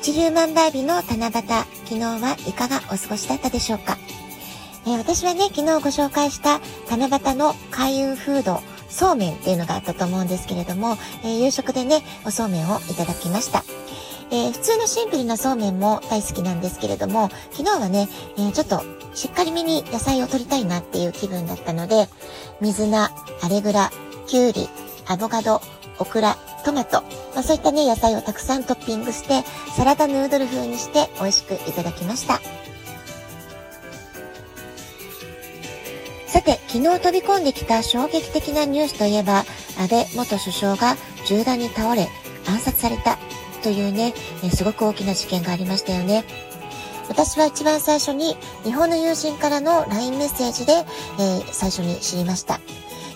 一粒万倍日の七夕、昨日はいかがお過ごしだったでしょうか、えー、私はね、昨日ご紹介した七夕の開運フード、そうめんっていうのがあったと思うんですけれども、えー、夕食でね、おそうめんをいただきました。えー、普通のシンプルなそうめんも大好きなんですけれども、昨日はね、えー、ちょっとしっかりめに野菜を取りたいなっていう気分だったので、水菜、アレグラ、きゅうり、アボカド、オクラ、トマト、まあ、そういったね、野菜をたくさんトッピングして、サラダヌードル風にして美味しくいただきました。さて、昨日飛び込んできた衝撃的なニュースといえば、安倍元首相が銃弾に倒れ、暗殺されたというね、すごく大きな事件がありましたよね。私は一番最初に日本の友人からの LINE メッセージで、えー、最初に知りました。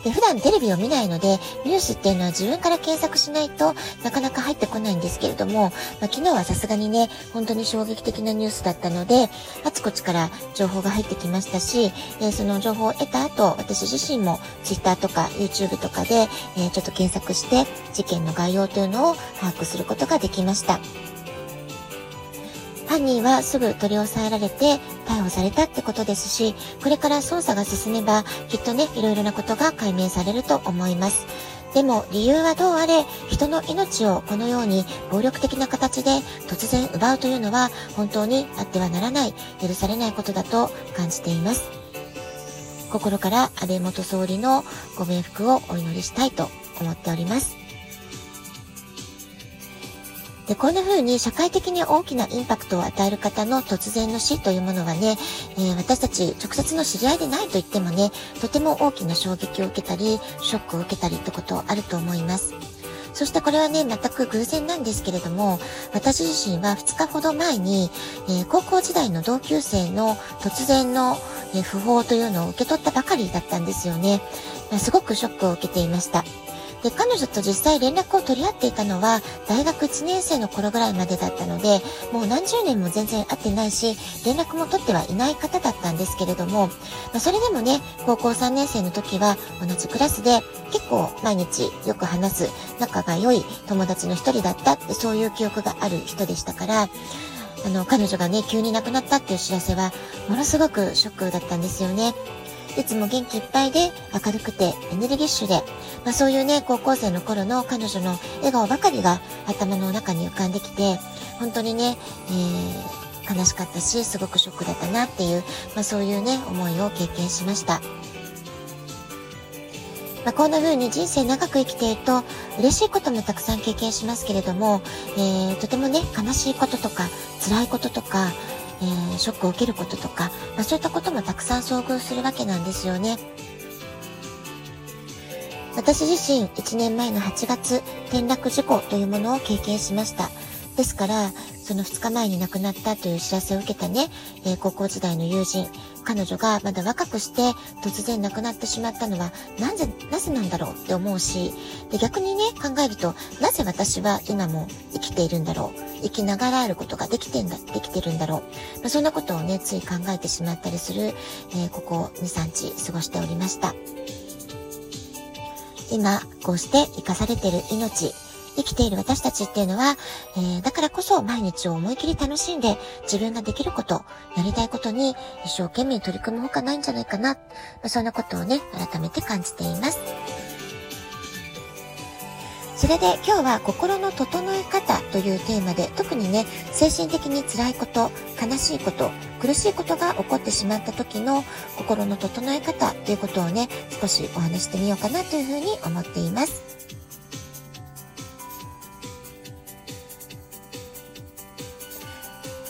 で、普段テレビを見ないので、ニュースっていうのは自分から検索しないとなかなか入ってこないんですけれども、まあ、昨日はさすがにね、本当に衝撃的なニュースだったので、あちこちから情報が入ってきましたし、えー、その情報を得た後、私自身も Twitter とか YouTube とかで、えー、ちょっと検索して事件の概要というのを把握することができました。犯人はすぐ取り押さえられて逮捕されたってことですし、これから捜査が進めば、きっとね、いろいろなことが解明されると思います。でも理由はどうあれ、人の命をこのように暴力的な形で突然奪うというのは本当にあってはならない、許されないことだと感じています。心から安倍元総理のご冥福をお祈りしたいと思っております。で、こんな風に社会的に大きなインパクトを与える方の突然の死というものはね、えー、私たち直接の知り合いでないと言ってもね、とても大きな衝撃を受けたり、ショックを受けたりってことあると思います。そしてこれはね、全く偶然なんですけれども、私自身は2日ほど前に、えー、高校時代の同級生の突然の、えー、訃報というのを受け取ったばかりだったんですよね。ますごくショックを受けていました。で、彼女と実際連絡を取り合っていたのは、大学1年生の頃ぐらいまでだったので、もう何十年も全然会ってないし、連絡も取ってはいない方だったんですけれども、まあ、それでもね、高校3年生の時は同じクラスで、結構毎日よく話す仲が良い友達の一人だったって、そういう記憶がある人でしたから、あの、彼女がね、急に亡くなったっていう知らせは、ものすごくショックだったんですよね。いつも元気いっぱいで明るくてエネルギッシュで、まあ、そういうね、高校生の頃の彼女の笑顔ばかりが頭の中に浮かんできて、本当にね、えー、悲しかったし、すごくショックだったなっていう、まあ、そういうね、思いを経験しました。まあ、こんな風に人生長く生きていると嬉しいこともたくさん経験しますけれども、えー、とてもね、悲しいこととか辛いこととか、えー、ショックを受けることとか、まあ、そういったこともたくさん遭遇するわけなんですよね。私自身1年前の8月転落事故というものを経験しました。ですから、その2日前に亡くなったという知らせを受けたね、えー、高校時代の友人、彼女がまだ若くして突然亡くなってしまったのは、なぜ、なぜなんだろうって思うし、で逆にね、考えると、なぜ私は今も生きているんだろう生きながらえることができてんだ、できてるんだろう、まあ、そんなことをね、つい考えてしまったりする、えー、ここ2、3日過ごしておりました。今、こうして生かされている命、生きている私たちっていうのは、えー、だからこそ毎日を思い切り楽しんで自分ができること、やりたいことに一生懸命取り組むほかないんじゃないかな。まあ、そんなことをね、改めて感じています。それで今日は心の整え方というテーマで特にね、精神的に辛いこと、悲しいこと、苦しいことが起こってしまった時の心の整え方ということをね、少しお話してみようかなというふうに思っています。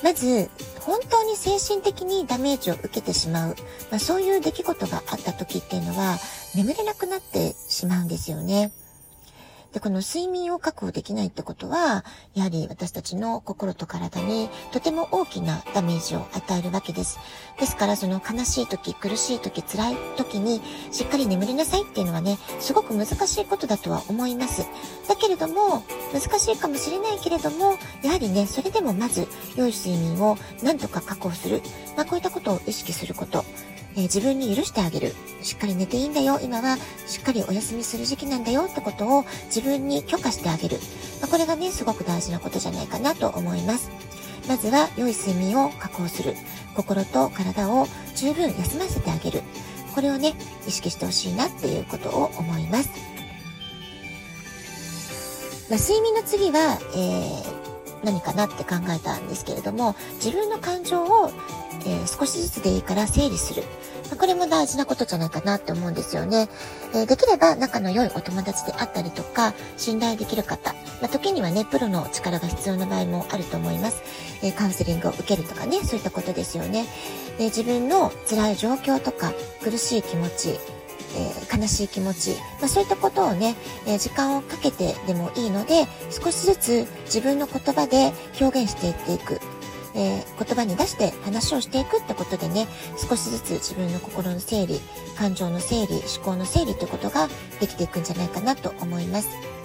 まず、本当に精神的にダメージを受けてしまう、まあ、そういう出来事があった時っていうのは、眠れなくなってしまうんですよね。で、この睡眠を確保できないってことは、やはり私たちの心と体にとても大きなダメージを与えるわけです。ですから、その悲しい時、苦しい時、辛い時にしっかり眠りなさいっていうのはね、すごく難しいことだとは思います。だけれども、難しいかもしれないけれども、やはりね、それでもまず良い睡眠を何とか確保する。まあ、こういったことを意識すること。えー、自分に許してあげる。しっかり寝ていいんだよ。今はしっかりお休みする時期なんだよってことを自分に許可してあげる。まあ、これがね、すごく大事なことじゃないかなと思います。まずは良い睡眠を確保する。心と体を十分休ませてあげる。これをね、意識してほしいなっていうことを思います。まあ、睡眠の次は、えー、何かなって考えたんですけれども、自分の感情を、えー、少しずつでいいから整理する。これも大事なことじゃないかなって思うんですよね。えできれば仲の良いお友達であったりとか、信頼できる方、まあ、時にはね、プロの力が必要な場合もあると思います。えカウンセリングを受けるとかね、そういったことですよね。で自分の辛い状況とか、苦しい気持ち、え、悲しい気持ち、まあ、そういったことをね、え、時間をかけてでもいいので、少しずつ自分の言葉で表現していっていく。えー、言葉に出して話をしていくってことでね、少しずつ自分の心の整理、感情の整理、思考の整理ってことができていくんじゃないかなと思います。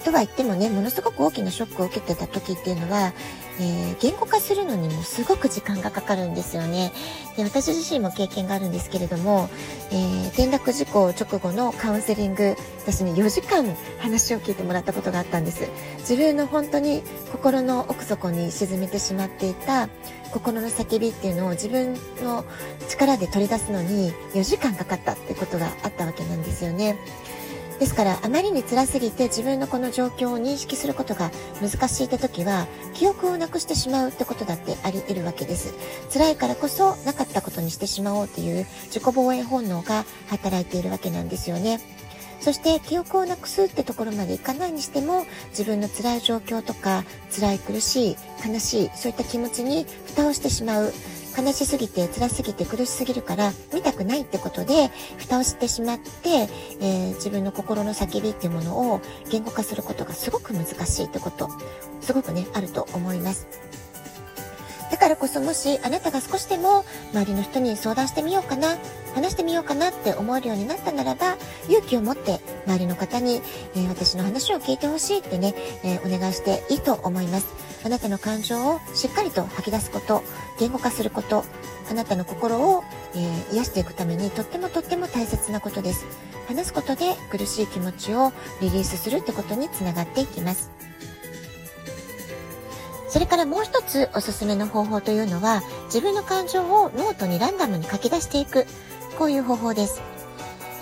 とは言ってもね、ものすごく大きなショックを受けてた時っていうのは、えー、言語化するのにもすごく時間がかかるんですよね。で私自身も経験があるんですけれども、えー、転落事故直後のカウンセリング、私ね、4時間話を聞いてもらったことがあったんです。自分の本当に心の奥底に沈めてしまっていた心の叫びっていうのを自分の力で取り出すのに4時間かかったってことがあったわけなんですよね。ですから、あまりに辛すぎて自分のこの状況を認識することが難しいって時は、記憶をなくしてしまうってことだってあり得るわけです。辛いからこそなかったことにしてしまおうという自己防衛本能が働いているわけなんですよね。そして記憶をなくすってところまでいかないにしても自分の辛い状況とか辛い苦しい悲しいそういった気持ちに蓋をしてしまう悲しすぎて辛すぎて苦しすぎるから見たくないってことで蓋をしてしまって、えー、自分の心の叫びっていうものを言語化することがすごく難しいってことすごくねあると思います。だからこそもしあなたが少しでも周りの人に相談してみようかな、話してみようかなって思えるようになったならば、勇気を持って周りの方に、えー、私の話を聞いてほしいってね、えー、お願いしていいと思います。あなたの感情をしっかりと吐き出すこと、言語化すること、あなたの心を、えー、癒していくためにとってもとっても大切なことです。話すことで苦しい気持ちをリリースするってことにつながっていきます。それからもう一つおすすめの方法というのは、自分の感情をノートにランダムに書き出していく。こういう方法です。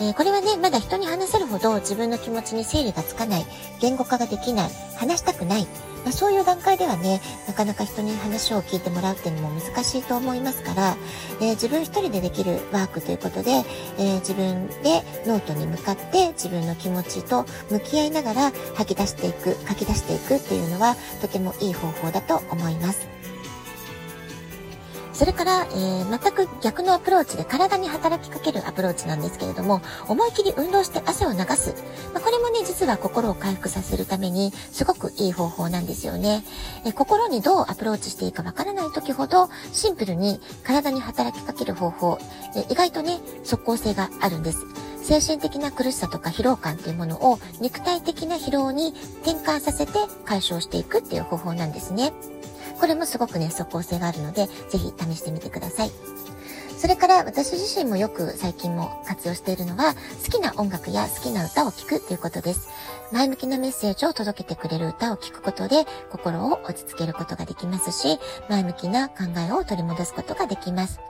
えー、これはね、まだ人に話せるほど自分の気持ちに整理がつかない、言語化ができない、話したくない、まあ、そういう段階ではね、なかなか人に話を聞いてもらうっていうのも難しいと思いますから、えー、自分一人でできるワークということで、えー、自分でノートに向かって自分の気持ちと向き合いながら吐き出していく、書き出していくっていうのはとてもいい方法だと思います。それから、えー、全く逆のアプローチで体に働きかけるアプローチなんですけれども、思い切り運動して汗を流す。まあ、これもね、実は心を回復させるために、すごくいい方法なんですよね。えー、心にどうアプローチしていいかわからない時ほど、シンプルに体に働きかける方法、えー、意外とね、即効性があるんです。精神的な苦しさとか疲労感っていうものを肉体的な疲労に転換させて解消していくっていう方法なんですね。これもすごくね、即効性があるので、ぜひ試してみてください。それから私自身もよく最近も活用しているのは好きな音楽や好きな歌を聴くということです。前向きなメッセージを届けてくれる歌を聴くことで心を落ち着けることができますし、前向きな考えを取り戻すことができます。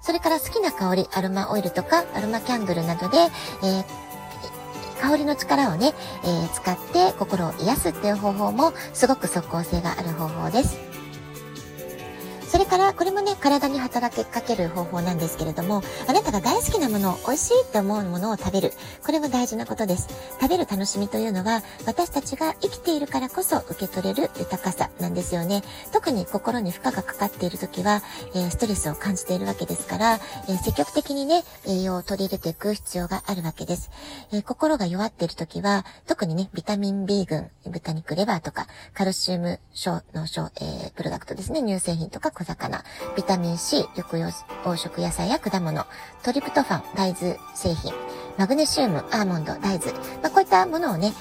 それから好きな香り、アロマオイルとかアロマキャンドルなどで、えー香りの力をね、えー、使って心を癒すっていう方法もすごく即効性がある方法です。それから、これもね、体に働きかける方法なんですけれども、あなたが大好きなもの、美味しいって思うものを食べる。これも大事なことです。食べる楽しみというのは、私たちが生きているからこそ受け取れる豊かさなんですよね。特に心に負荷がかかっている時は、えー、ストレスを感じているわけですから、えー、積極的にね、栄養を取り入れていく必要があるわけです。えー、心が弱っている時は、特にね、ビタミン B 群、豚肉レバーとか、カルシウム小の小、えー、プロダクトですね、乳製品とか小魚、ビタミン C、緑黄色野菜や果物、トリプトファン、大豆製品、マグネシウム、アーモンド、大豆、まあ、こういったものをね、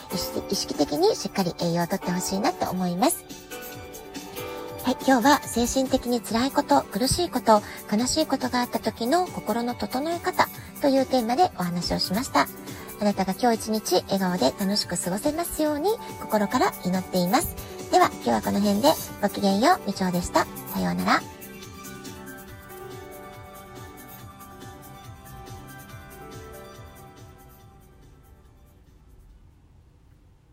意識的にしっかり栄養をとってほしいなと思います。はい、今日は精神的に辛いこと、苦しいこと、悲しいことがあった時の心の整え方というテーマでお話をしました。あなたが今日一日笑顔で楽しく過ごせますように心から祈っています。では今日はこの辺でごきげんよう、みちょうでした。さようなら。